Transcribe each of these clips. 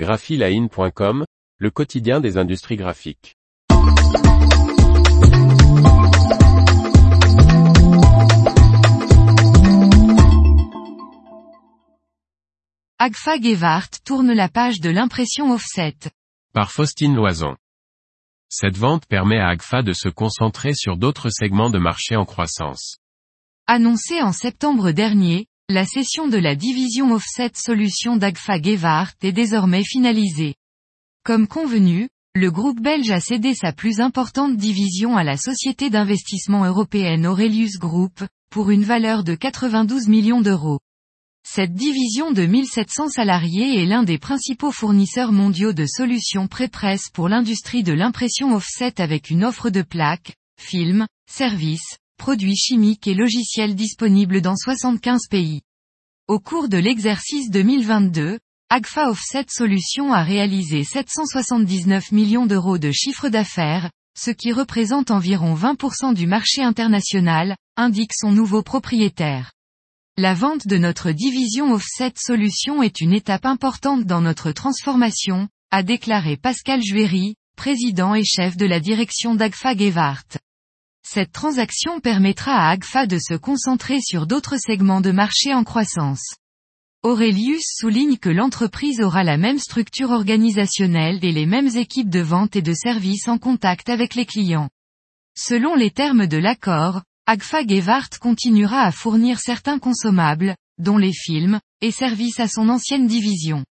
graphiline.com, le quotidien des industries graphiques. Agfa Gewart tourne la page de l'impression offset. Par Faustine Loison. Cette vente permet à Agfa de se concentrer sur d'autres segments de marché en croissance. Annoncé en septembre dernier, la cession de la division Offset Solutions d'Agfa Gewart est désormais finalisée. Comme convenu, le groupe belge a cédé sa plus importante division à la société d'investissement européenne Aurelius Group, pour une valeur de 92 millions d'euros. Cette division de 1700 salariés est l'un des principaux fournisseurs mondiaux de solutions pré-presse pour l'industrie de l'impression offset avec une offre de plaques, films, services, produits chimiques et logiciels disponibles dans 75 pays. Au cours de l'exercice 2022, Agfa Offset Solutions a réalisé 779 millions d'euros de chiffre d'affaires, ce qui représente environ 20% du marché international, indique son nouveau propriétaire. La vente de notre division Offset Solutions est une étape importante dans notre transformation, a déclaré Pascal Juéry, président et chef de la direction d'Agfa Gewart. Cette transaction permettra à Agfa de se concentrer sur d'autres segments de marché en croissance. Aurelius souligne que l'entreprise aura la même structure organisationnelle et les mêmes équipes de vente et de service en contact avec les clients. Selon les termes de l'accord, Agfa Gewart continuera à fournir certains consommables, dont les films, et services à son ancienne division.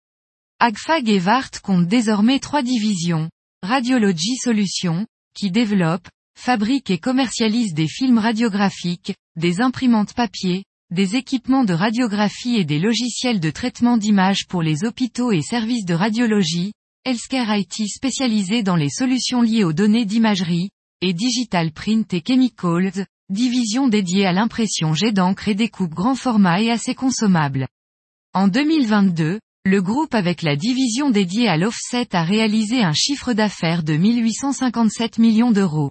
Agfa Gewart compte désormais trois divisions. Radiology Solutions, qui développe, fabrique et commercialise des films radiographiques, des imprimantes papier, des équipements de radiographie et des logiciels de traitement d'images pour les hôpitaux et services de radiologie, Healthcare IT spécialisé dans les solutions liées aux données d'imagerie, et Digital Print et Chemicals, division dédiée à l'impression jet d'encre et découpe grand format et assez consommable. En 2022, le groupe avec la division dédiée à l'offset a réalisé un chiffre d'affaires de 1857 millions d'euros.